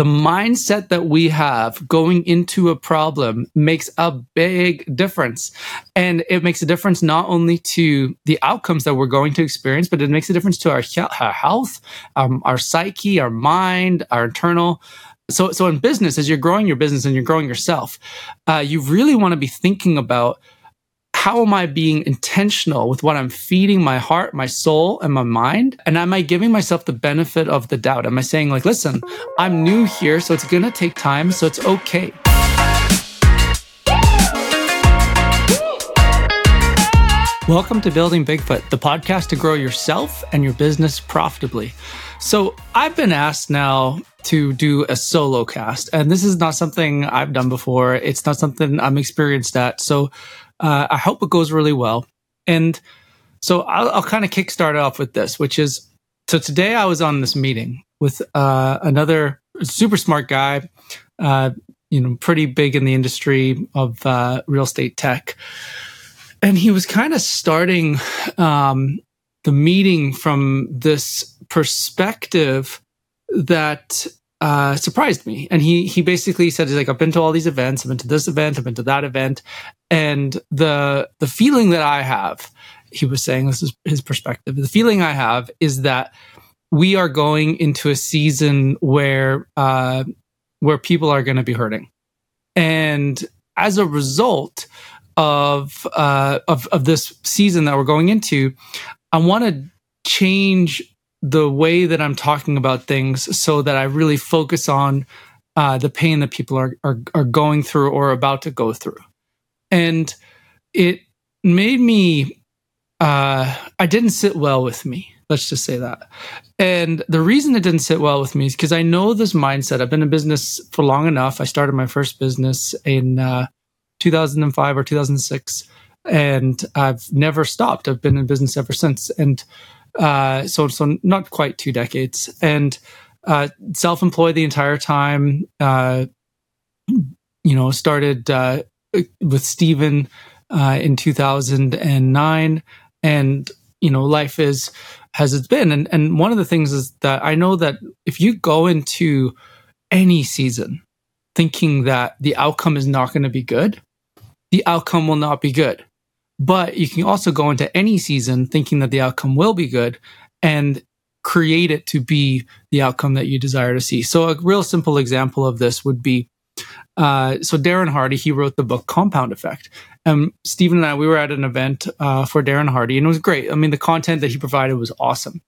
the mindset that we have going into a problem makes a big difference. And it makes a difference not only to the outcomes that we're going to experience, but it makes a difference to our, our health, um, our psyche, our mind, our internal. So, so in business, as you're growing your business and you're growing yourself, uh, you really want to be thinking about how am I being intentional with what I'm feeding my heart, my soul, and my mind? And am I giving myself the benefit of the doubt? Am I saying, like, listen, I'm new here, so it's going to take time, so it's okay. Welcome to Building Bigfoot, the podcast to grow yourself and your business profitably. So, I've been asked now to do a solo cast, and this is not something I've done before. It's not something I'm experienced at. So, uh, I hope it goes really well. And so I'll, I'll kind of kickstart off with this, which is so today I was on this meeting with uh, another super smart guy, uh, you know, pretty big in the industry of uh, real estate tech. And he was kind of starting um, the meeting from this perspective that uh, surprised me. And he he basically said he's like I've been to all these events, I've been to this event, I've been to that event, and the the feeling that I have, he was saying this is his perspective. The feeling I have is that we are going into a season where uh, where people are going to be hurting, and as a result of uh, of of this season that we're going into, I want to change the way that I'm talking about things so that I really focus on uh, the pain that people are, are, are going through or about to go through, and it made me. Uh, I didn't sit well with me. Let's just say that. And the reason it didn't sit well with me is because I know this mindset. I've been in business for long enough. I started my first business in uh, 2005 or 2006, and I've never stopped. I've been in business ever since. And uh, so so not quite two decades, and uh, self-employed the entire time. Uh, you know, started uh, with Stephen uh, in 2009, and you know, life is as it's been. And and one of the things is that I know that if you go into any season thinking that the outcome is not going to be good, the outcome will not be good. But you can also go into any season thinking that the outcome will be good and create it to be the outcome that you desire to see. So a real simple example of this would be uh, so Darren Hardy, he wrote the book Compound Effect. And Stephen and I, we were at an event uh, for Darren Hardy, and it was great. I mean, the content that he provided was awesome.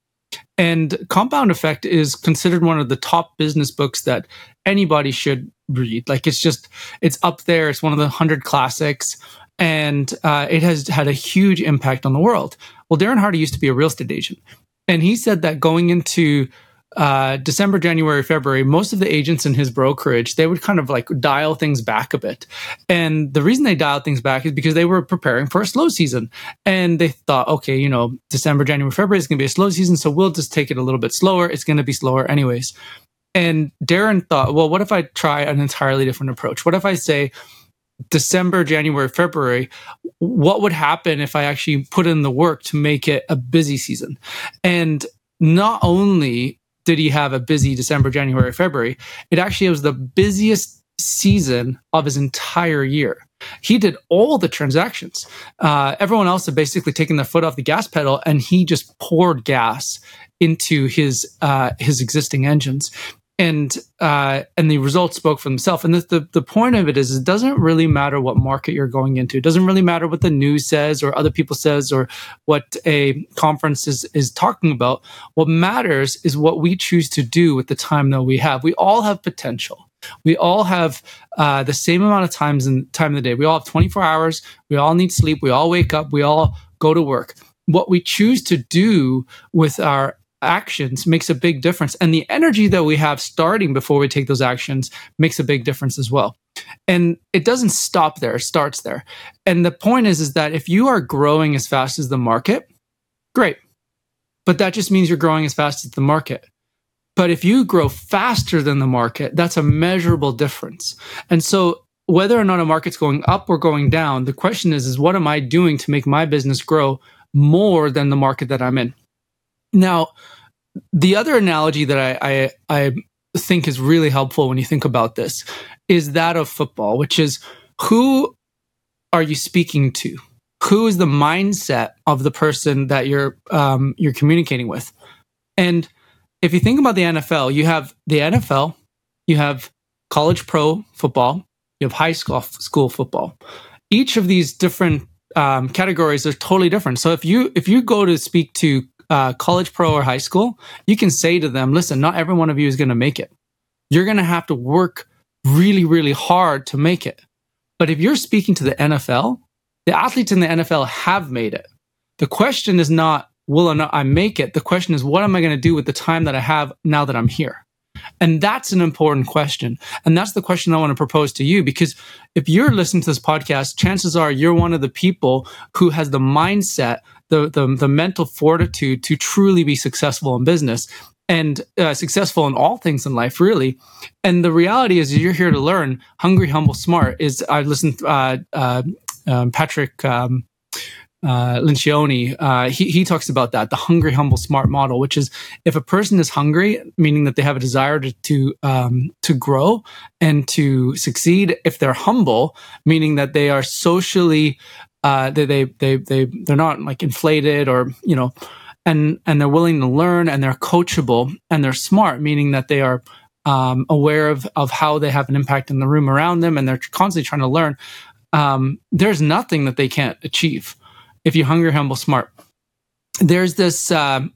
And Compound Effect is considered one of the top business books that anybody should read. Like, it's just, it's up there. It's one of the 100 classics and uh, it has had a huge impact on the world. Well, Darren Hardy used to be a real estate agent, and he said that going into uh, December, January, February, most of the agents in his brokerage they would kind of like dial things back a bit, and the reason they dialed things back is because they were preparing for a slow season, and they thought, okay, you know, December, January, February is going to be a slow season, so we'll just take it a little bit slower. It's going to be slower anyways. And Darren thought, well, what if I try an entirely different approach? What if I say, December, January, February, what would happen if I actually put in the work to make it a busy season? And not only did he have a busy December, January, February, it actually was the busiest season of his entire year. He did all the transactions. Uh, everyone else had basically taken their foot off the gas pedal, and he just poured gas into his uh, his existing engines and uh, and the results spoke for themselves. And the, the, the point of it is, it doesn't really matter what market you're going into. It doesn't really matter what the news says or other people says or what a conference is is talking about. What matters is what we choose to do with the time that we have. We all have potential. We all have uh, the same amount of times in time of the day. We all have 24 hours. We all need sleep. We all wake up. We all go to work. What we choose to do with our actions makes a big difference. And the energy that we have starting before we take those actions makes a big difference as well. And it doesn't stop there, it starts there. And the point is, is that if you are growing as fast as the market, great. But that just means you're growing as fast as the market. But if you grow faster than the market, that's a measurable difference. And so whether or not a market's going up or going down, the question is, is what am I doing to make my business grow more than the market that I'm in? Now, the other analogy that I, I, I think is really helpful when you think about this is that of football, which is who are you speaking to? Who is the mindset of the person that you're um, you're communicating with? And if you think about the NFL, you have the NFL, you have college pro football, you have high school school football. Each of these different um, categories are totally different. So if you if you go to speak to uh, college pro or high school, you can say to them, "Listen, not every one of you is going to make it. You're going to have to work really, really hard to make it." But if you're speaking to the NFL, the athletes in the NFL have made it. The question is not will or not I make it. The question is what am I going to do with the time that I have now that I'm here? And that's an important question. And that's the question I want to propose to you because if you're listening to this podcast, chances are you're one of the people who has the mindset, the, the, the mental fortitude to truly be successful in business and uh, successful in all things in life, really. And the reality is, you're here to learn. Hungry, humble, smart is. I listened. Uh, uh, um, Patrick um, uh, Lencioni, uh, he, he talks about that the hungry, humble, smart model, which is if a person is hungry, meaning that they have a desire to to, um, to grow and to succeed. If they're humble, meaning that they are socially, uh, they, they they they they're not like inflated or you know and and they're willing to learn and they're coachable and they're smart, meaning that they are um, aware of of how they have an impact in the room around them and they're constantly trying to learn. Um, there's nothing that they can't achieve if you hunger humble, smart. There's this uh,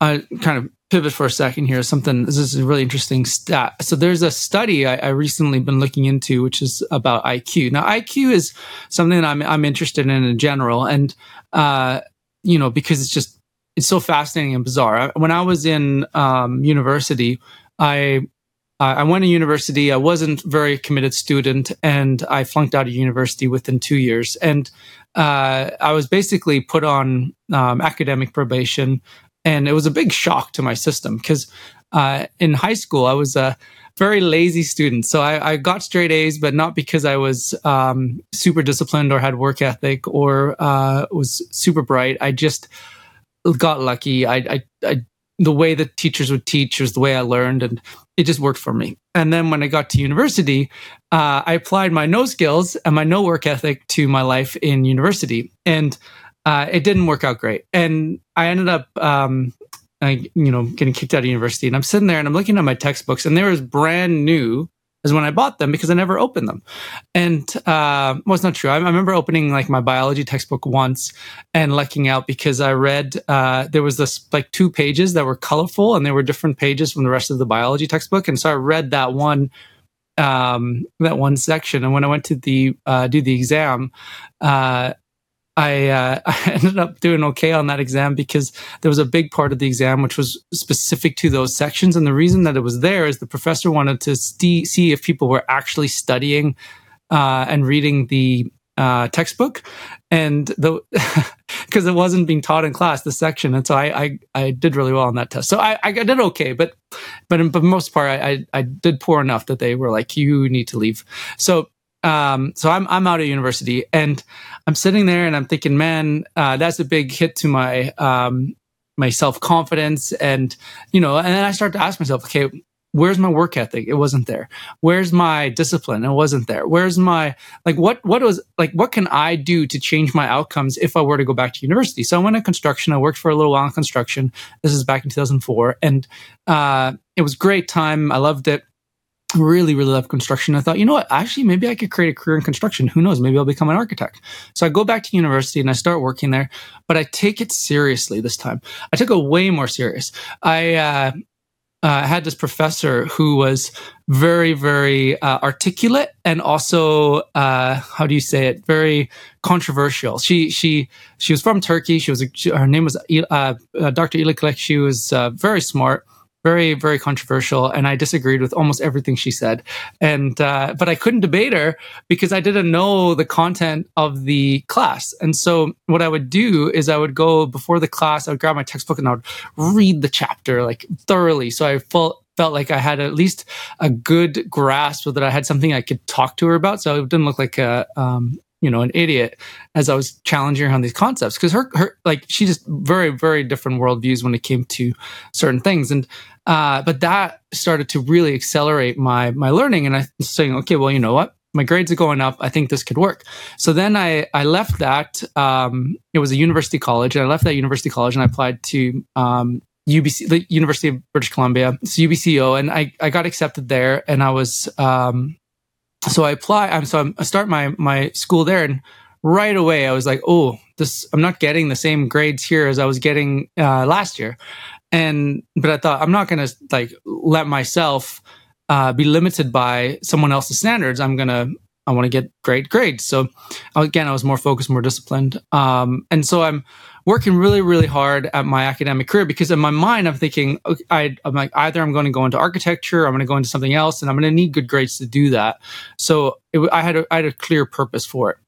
uh, kind of pivot for a second here. Something this is a really interesting stat. So there's a study I, I, recently been looking into, which is about IQ. Now, IQ is something that I'm I'm interested in in general, and uh, you know because it's just it's so fascinating and bizarre. When I was in um, university, I I went to university. I wasn't very committed student, and I flunked out of university within two years. And uh, I was basically put on um, academic probation, and it was a big shock to my system because uh, in high school I was a very lazy student. So I, I got straight A's, but not because I was um, super disciplined or had work ethic or uh, was super bright. I just got lucky. I, I, I the way that teachers would teach was the way I learned, and it just worked for me. And then when I got to university, uh, I applied my no skills and my no work ethic to my life in university, and uh, it didn't work out great. And I ended up, um, I, you know, getting kicked out of university. And I'm sitting there and I'm looking at my textbooks, and there as brand new as when I bought them because I never opened them. And uh, well, it's not true. I, I, remember opening like my biology textbook once and lucking out because I read uh, there was this like two pages that were colorful and they were different pages from the rest of the biology textbook. And so I read that one um that one section and when i went to the uh do the exam uh I, uh, I ended up doing okay on that exam because there was a big part of the exam which was specific to those sections. And the reason that it was there is the professor wanted to st- see if people were actually studying uh, and reading the uh, textbook, and the because it wasn't being taught in class the section, and so I I, I did really well on that test. So I, I did okay, but but in, but most part I, I I did poor enough that they were like you need to leave. So um, so I'm I'm out of university and I'm sitting there and I'm thinking, man, uh, that's a big hit to my um, my self confidence and you know, and then I start to ask myself, okay, where's my work ethic? It wasn't there. Where's my discipline? It wasn't there. Where's my like what what was like what can I do to change my outcomes if I were to go back to university? So I went to construction. I worked for a little while in construction. This is back in 2004, and uh, it was great time. I loved it really, really love construction. I thought, you know what? Actually, maybe I could create a career in construction. Who knows? Maybe I'll become an architect. So I go back to university and I start working there, but I take it seriously this time. I took it way more serious. I uh, uh, had this professor who was very, very uh, articulate and also, uh, how do you say it? Very controversial. She she she was from Turkey. She was a, she, her name was uh, uh, Dr. Iliklik. She was very smart very very controversial and i disagreed with almost everything she said. And uh, but i couldn't debate her because i didn't know the content of the class. And so what i would do is i would go before the class i would grab my textbook and i would read the chapter like thoroughly. So i felt felt like i had at least a good grasp that i had something i could talk to her about. So it didn't look like a um, you know, an idiot as I was challenging her on these concepts because her, her, like, she just very, very different worldviews when it came to certain things. And, uh, but that started to really accelerate my, my learning. And I was saying, okay, well, you know what? My grades are going up. I think this could work. So then I, I left that. Um, it was a university college, and I left that university college and I applied to um, UBC, the University of British Columbia, it's UBCO, and I, I got accepted there, and I was um, so I apply. I'm so I'm, I start my my school there, and right away I was like, oh, this I'm not getting the same grades here as I was getting uh, last year, and but I thought I'm not gonna like let myself uh, be limited by someone else's standards. I'm gonna I want to get great grades. So again, I was more focused, more disciplined, um, and so I'm working really, really hard at my academic career because in my mind, I'm thinking, okay, I, am like, either I'm going to go into architecture, I'm going to go into something else, and I'm going to need good grades to do that. So it, I had a, I had a clear purpose for it.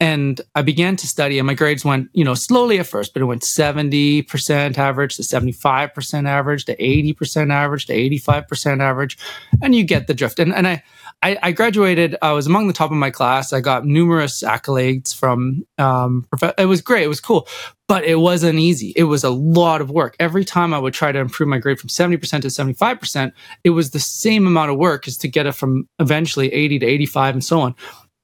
And I began to study, and my grades went, you know, slowly at first, but it went 70% average to 75% average to 80% average to 85% average. And you get the drift. And, and I, I, I, graduated. I was among the top of my class. I got numerous accolades from. Um, it was great. It was cool, but it wasn't easy. It was a lot of work. Every time I would try to improve my grade from seventy percent to seventy five percent, it was the same amount of work as to get it from eventually eighty to eighty five and so on.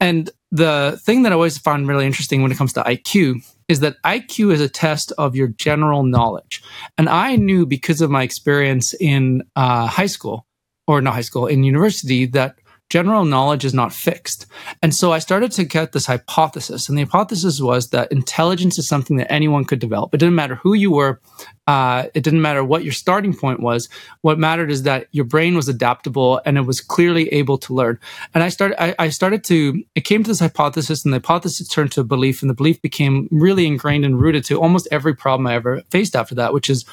And the thing that I always found really interesting when it comes to IQ is that IQ is a test of your general knowledge. And I knew because of my experience in uh, high school, or not high school, in university, that general knowledge is not fixed. And so I started to get this hypothesis. And the hypothesis was that intelligence is something that anyone could develop. It didn't matter who you were, uh, it didn't matter what your starting point was. What mattered is that your brain was adaptable and it was clearly able to learn. And I started, I, I started to, it came to this hypothesis, and the hypothesis turned to a belief, and the belief became really ingrained and rooted to almost every problem I ever faced after that, which is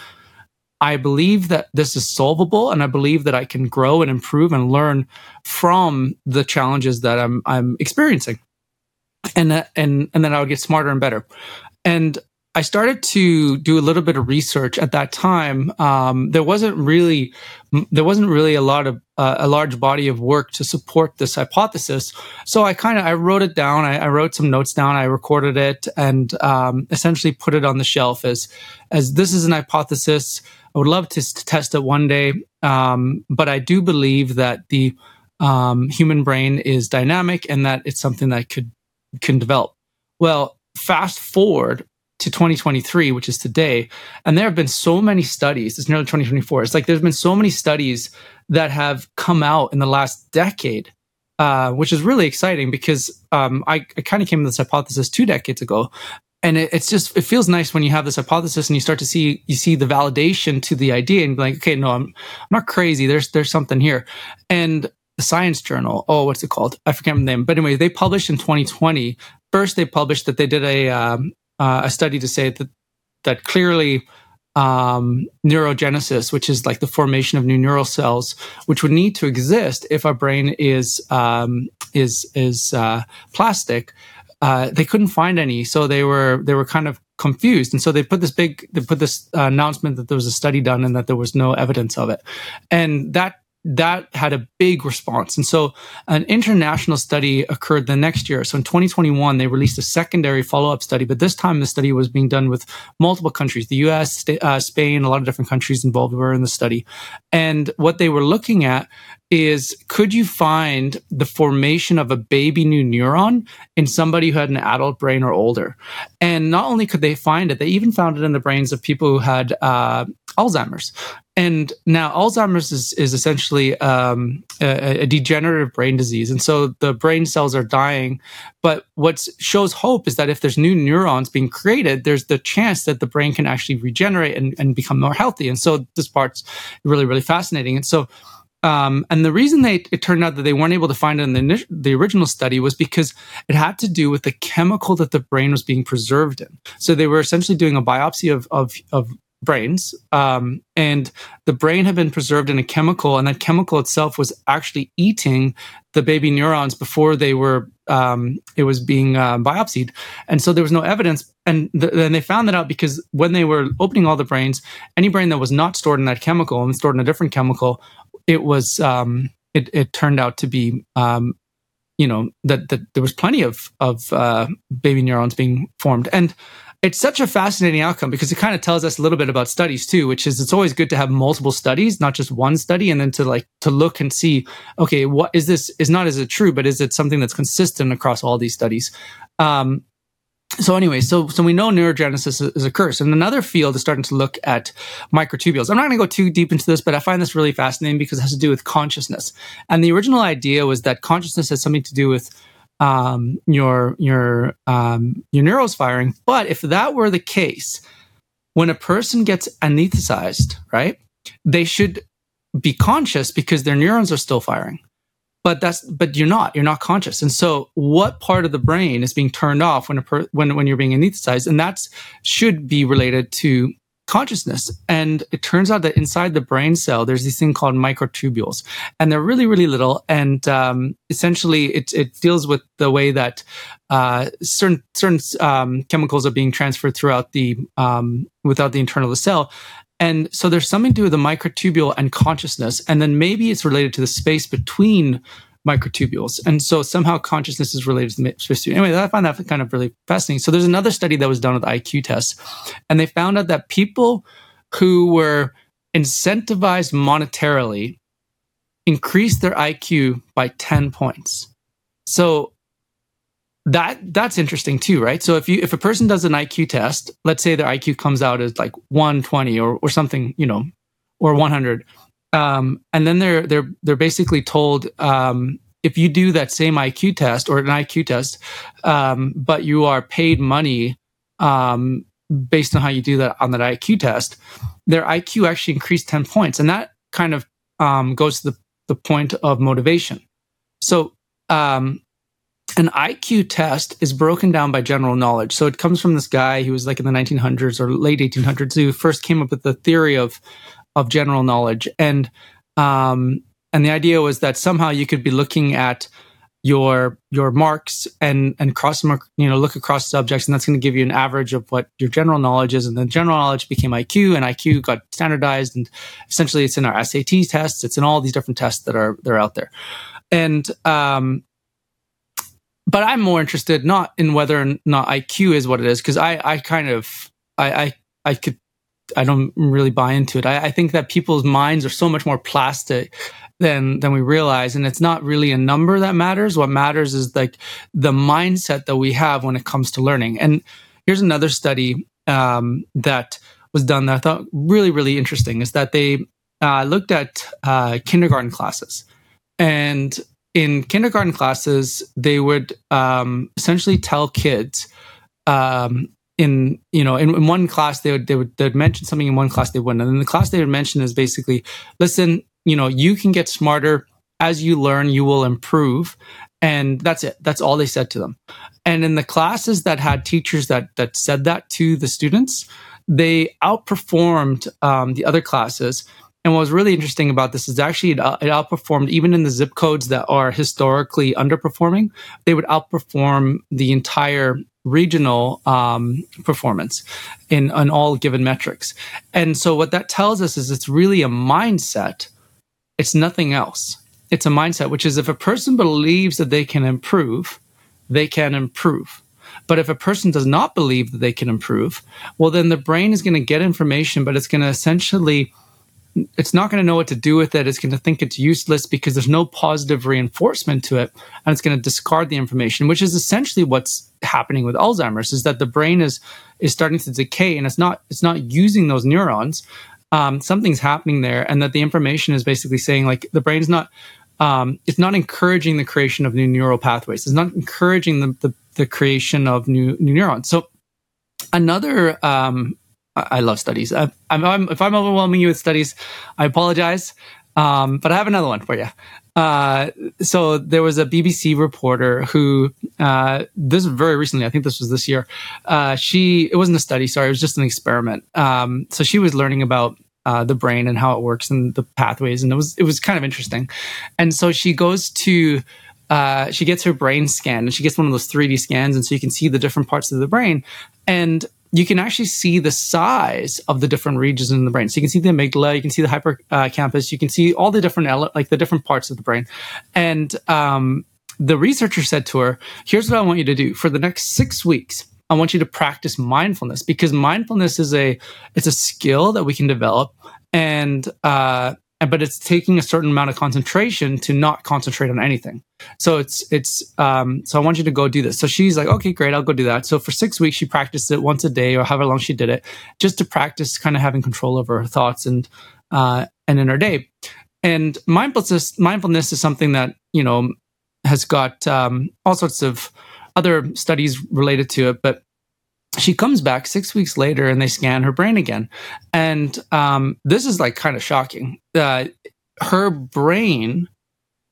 I believe that this is solvable and I believe that I can grow and improve and learn from the challenges that I'm I'm experiencing. And that, and and then I would get smarter and better. And I started to do a little bit of research at that time. Um, there wasn't really there wasn't really a lot of uh, a large body of work to support this hypothesis. So I kind of I wrote it down. I, I, wrote some notes down. I recorded it and um, essentially put it on the shelf as as this is an hypothesis. I would love to, to test it one day, um, but I do believe that the um, human brain is dynamic and that it's something that could can develop. Well, fast forward to 2023, which is today, and there have been so many studies. It's nearly 2024. It's like there's been so many studies that have come out in the last decade uh, which is really exciting because um, I, I kind of came to this hypothesis two decades ago, and it, it's just it feels nice when you have this hypothesis and you start to see you see the validation to the idea and be like okay no I'm, I'm not crazy. There's there's something here. And the science journal oh what's it called? I forget the name. But anyway they published in 2020 first they published that they did a um, uh, a study to say that that clearly um, neurogenesis, which is like the formation of new neural cells, which would need to exist if our brain is um, is is uh, plastic, uh, they couldn't find any, so they were they were kind of confused, and so they put this big they put this uh, announcement that there was a study done and that there was no evidence of it, and that that had a big response. And so an international study occurred the next year. So in 2021, they released a secondary follow up study, but this time the study was being done with multiple countries the US, uh, Spain, a lot of different countries involved were in the study. And what they were looking at is could you find the formation of a baby new neuron in somebody who had an adult brain or older? And not only could they find it, they even found it in the brains of people who had uh, Alzheimer's. And now Alzheimer's is, is essentially um, a, a, degenerative brain disease. And so the brain cells are dying. But what shows hope is that if there's new neurons being created, there's the chance that the brain can actually regenerate and, and become more healthy. And so this part's really, really fascinating. And so um, and the reason they it turned out that they weren't able to find it in the, the original study was because it had to do with the chemical that the brain was being preserved in. So they were essentially doing a biopsy of of, of brains, um, and the brain had been preserved in a chemical, and that chemical itself was actually eating the baby neurons before they were um, it was being uh, biopsied, and so there was no evidence. And then they found that out because when they were opening all the brains, any brain that was not stored in that chemical and stored in a different chemical it was um, it, it turned out to be um, you know that that there was plenty of of uh, baby neurons being formed. And it's such a fascinating outcome because it kind of tells us a little bit about studies too which is it's always good to have multiple studies not just one study and then to like to look and see okay what is this is not is it true but is it something that's consistent across all these studies? Um, so anyway, so so we know neurogenesis is a curse, and another field is starting to look at microtubules. I'm not going to go too deep into this, but I find this really fascinating because it has to do with consciousness. And the original idea was that consciousness has something to do with um, your your um, your neurons firing. But if that were the case, when a person gets anesthetized, right, they should be conscious because their neurons are still firing but that's but you're not you're not conscious. And so what part of the brain is being turned off when a per, when when you're being anesthetized? And that's should be related to consciousness. And it turns out that inside the brain cell there's this thing called microtubules. And they're really really little. And um, essentially it, it deals with the way that uh, certain certain um, chemicals are being transferred throughout the um, without the internal of the cell and so there's something to do with the microtubule and consciousness. And then maybe it's related to the space between microtubules. And so somehow consciousness is related to the space. Anyway, I find that kind of really fascinating. So there's another study that was done with IQ tests, and they found out that people who were incentivized monetarily increased their IQ by 10 points. So that that's interesting too, right? So if you if a person does an IQ test, let's say their IQ comes out as like 120 or or something, you know, or 100, um, and then they're they're they're basically told um, if you do that same IQ test or an IQ test, um, but you are paid money um, based on how you do that on that IQ test, their IQ actually increased 10 points, and that kind of um, goes to the the point of motivation. So um, an IQ test is broken down by general knowledge. So it comes from this guy. Who was like in the 1900s or late 1800s who first came up with the theory of of general knowledge, and um, and the idea was that somehow you could be looking at your your marks and and cross you know look across subjects and that's going to give you an average of what your general knowledge is. And then general knowledge became IQ and IQ got standardized and essentially it's in our SAT tests. It's in all these different tests that are they're out there. And um, but I'm more interested not in whether or not IQ is what it is because I I kind of I I I could I don't really buy into it. I, I think that people's minds are so much more plastic than than we realize, and it's not really a number that matters. What matters is like the mindset that we have when it comes to learning. And here's another study um, that was done that I thought really really interesting is that they uh, looked at uh, kindergarten classes and in kindergarten classes, they would um, essentially tell kids um, in you know in, in, one class they would they would they'd mention something in one class they wouldn't, and the class they would mention is basically, listen, you know, you can get smarter as you learn, you will improve, and that's it. That's all they said to them. And in the classes that had teachers that that said that to the students, they outperformed um, the other classes and what was really interesting about this is actually it, it, outperformed even in the zip codes that are historically underperforming. They would outperform the entire regional um, performance in on all given metrics. And so what that tells us is it's really a mindset. It's nothing else. It's a mindset, which is if a person believes that they can improve, they can improve. But if a person does not believe that they can improve, well, then the brain is going to get information, but it's going to essentially it's not going to know what to do with it. It's going to think it's useless because there's no positive reinforcement to it, and it's going to discard the information, which is essentially what's happening with Alzheimer's. Is that the brain is is starting to decay, and it's not it's not using those neurons. Um, something's happening there, and that the information is basically saying like the brain's not um, it's not encouraging the creation of new neural pathways. It's not encouraging the the, the creation of new new neurons. So another um, I love studies. I, I'm, if I'm overwhelming you with studies, I apologize. Um, but I have another one for you. Uh, so there was a BBC reporter who, uh, this very recently, I think this was this year. Uh, she, it wasn't a study, sorry, it was just an experiment. Um, so she was learning about uh, the brain and how it works and the pathways, and it was it was kind of interesting. And so she goes to uh, she gets her brain scanned and she gets one of those 3D scans. And so you can see the different parts of the brain. And you can actually see the size of the different regions in the brain. So you can see the amygdala, you can see the hippocampus, you can see all the different like the different parts of the brain, and um, the researcher said to her, Here's what I want you to do for the next six weeks. I want you to practice mindfulness because mindfulness is a it's a skill that we can develop and uh but it's taking a certain amount of concentration to not concentrate on anything. So it's it's um so I want you to go do this. So she's like, okay, great, I'll go do that. So for six weeks she practiced it once a day or however long she did it, just to practice kind of having control over her thoughts and uh and in her day. And mindfulness mindfulness is something that, you know, has got um all sorts of other studies related to it, but she comes back six weeks later and they scan her brain again. And um, this is like kind of shocking. Uh, her brain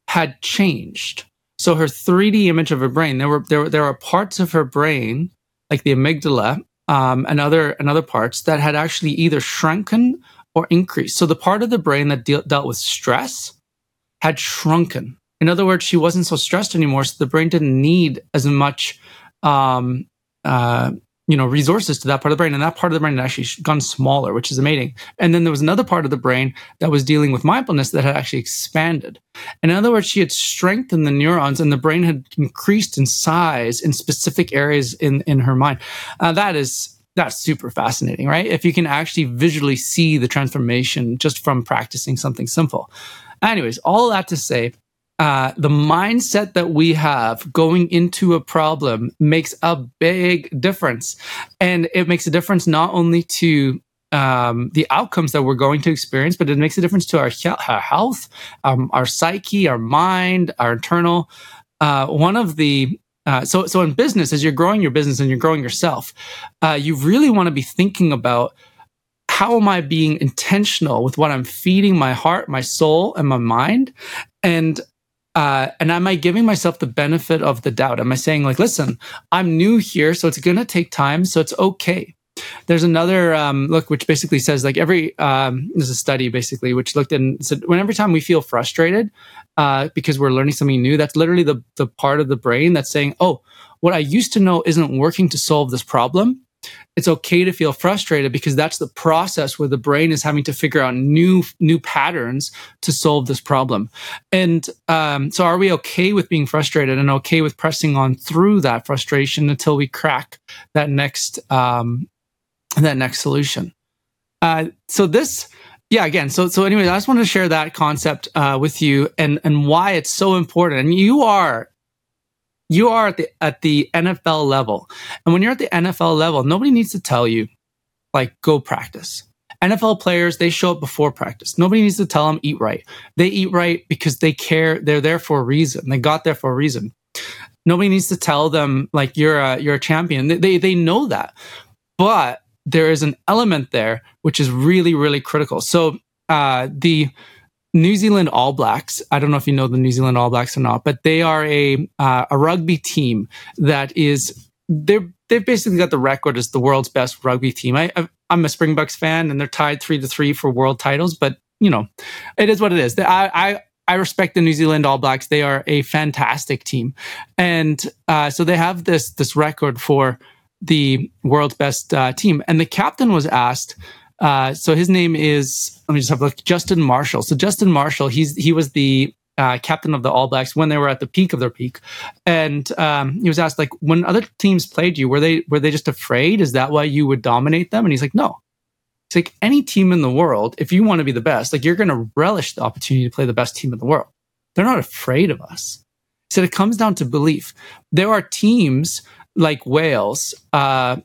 had changed. So her 3D image of her brain, there were there, there are parts of her brain, like the amygdala um, and other and other parts that had actually either shrunken or increased. So the part of the brain that de- dealt with stress had shrunken. In other words, she wasn't so stressed anymore, so the brain didn't need as much um, uh, you know resources to that part of the brain and that part of the brain had actually gone smaller which is amazing. And then there was another part of the brain that was dealing with mindfulness that had actually expanded. In other words she had strengthened the neurons and the brain had increased in size in specific areas in in her mind. Uh, that is that's super fascinating right? If you can actually visually see the transformation just from practicing something simple. Anyways all that to say uh, the mindset that we have going into a problem makes a big difference. And it makes a difference not only to um, the outcomes that we're going to experience, but it makes a difference to our, our health, um, our psyche, our mind, our internal. Uh, one of the uh, so so in business, as you're growing your business and you're growing yourself, uh, you really want to be thinking about how am I being intentional with what I'm feeding my heart, my soul, and my mind, and uh, and am I giving myself the benefit of the doubt? Am I saying like, listen, I'm new here, so it's going to take time, so it's okay. There's another um, look which basically says like every um, there's a study basically which looked and said whenever time we feel frustrated uh, because we're learning something new, that's literally the the part of the brain that's saying, oh, what I used to know isn't working to solve this problem it's okay to feel frustrated because that's the process where the brain is having to figure out new new patterns to solve this problem. And um, so are we okay with being frustrated and okay with pressing on through that frustration until we crack that next um, that next solution? Uh, so this yeah again so so anyway i just wanted to share that concept uh, with you and and why it's so important. And you are you are at the at the NFL level. And when you're at the NFL level, nobody needs to tell you like go practice. NFL players, they show up before practice. Nobody needs to tell them eat right. They eat right because they care. They're there for a reason. They got there for a reason. Nobody needs to tell them like you're a you're a champion. They they, they know that. But there is an element there which is really really critical. So uh, the New Zealand All Blacks. I don't know if you know the New Zealand All Blacks or not, but they are a uh, a rugby team that is they're they've basically got the record as the world's best rugby team. I, I'm a Springboks fan, and they're tied three to three for world titles. But you know, it is what it is. I I, I respect the New Zealand All Blacks. They are a fantastic team, and uh, so they have this this record for the world's best uh, team. And the captain was asked uh, so his name is let me just have a look. Justin Marshall. So Justin Marshall, he's he was the uh, captain of the All Blacks when they were at the peak of their peak, and um, he was asked like, when other teams played you, were they were they just afraid? Is that why you would dominate them? And he's like, no. It's like any team in the world, if you want to be the best, like you're going to relish the opportunity to play the best team in the world. They're not afraid of us. He said it comes down to belief. There are teams like Wales uh,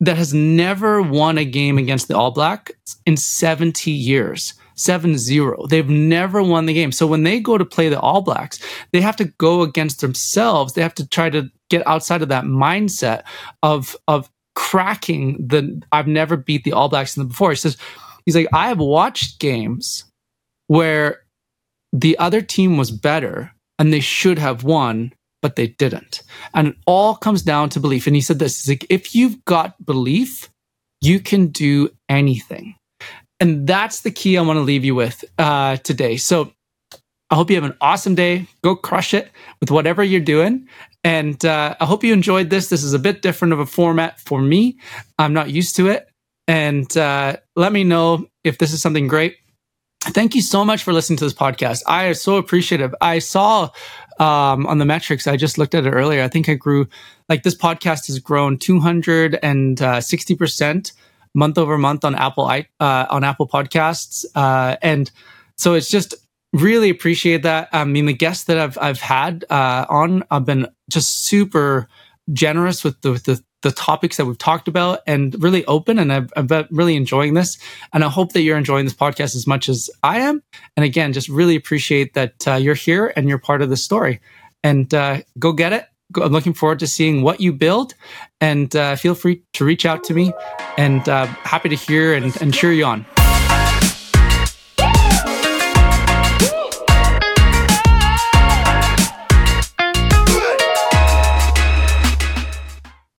that has never won a game against the All Blacks in 70 years. 7 0. They've never won the game. So when they go to play the All Blacks, they have to go against themselves. They have to try to get outside of that mindset of, of cracking the I've never beat the All Blacks in the before. He says, he's like, I have watched games where the other team was better and they should have won but they didn't. And it all comes down to belief. And he said this like, if you've got belief, you can do anything. And that's the key I want to leave you with uh, today. So I hope you have an awesome day. Go crush it with whatever you're doing. And uh, I hope you enjoyed this. This is a bit different of a format for me. I'm not used to it. And uh, let me know if this is something great thank you so much for listening to this podcast. I am so appreciative. I saw um, on the metrics, I just looked at it earlier. I think I grew, like, this podcast has grown 260% month over month on Apple, uh, on Apple Podcasts. Uh, and so it's just really appreciate that. I mean, the guests that I've, I've had uh, on, I've been just super generous with the, with the the topics that we've talked about and really open. And I've, I've really enjoying this. And I hope that you're enjoying this podcast as much as I am. And again, just really appreciate that uh, you're here and you're part of the story. And uh, go get it. I'm looking forward to seeing what you build. And uh, feel free to reach out to me and uh, happy to hear and, and cheer you on.